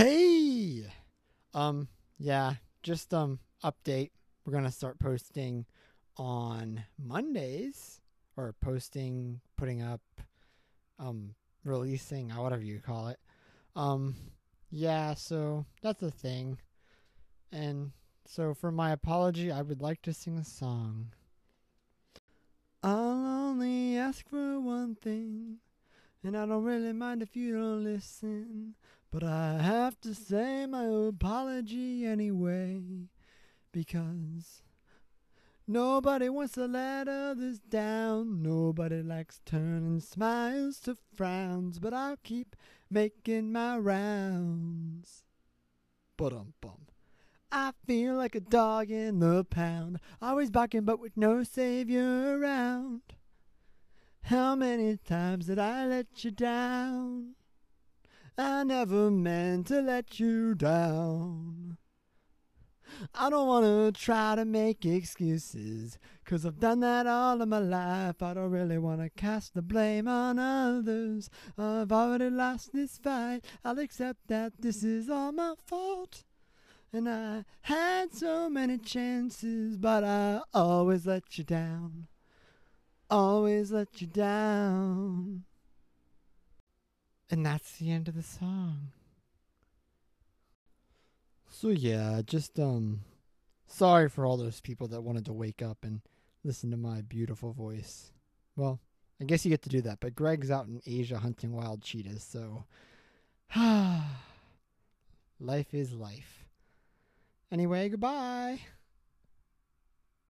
Hey! Um, yeah, just um update. We're gonna start posting on Mondays or posting, putting up, um, releasing, whatever you call it. Um, yeah, so that's a thing. And so for my apology, I would like to sing a song. I'll only ask for one thing, and I don't really mind if you don't listen. But I have to say my apology anyway, because nobody wants to let others down. Nobody likes turning smiles to frowns, but I'll keep making my rounds. But um bum. I feel like a dog in the pound, always barking but with no savior around. How many times did I let you down? I never meant to let you down. I don't want to try to make excuses, cause I've done that all of my life. I don't really want to cast the blame on others. I've already lost this fight. I'll accept that this is all my fault. And I had so many chances, but I always let you down. Always let you down. And that's the end of the song. So yeah, just um sorry for all those people that wanted to wake up and listen to my beautiful voice. Well, I guess you get to do that, but Greg's out in Asia hunting wild cheetahs, so life is life. Anyway, goodbye.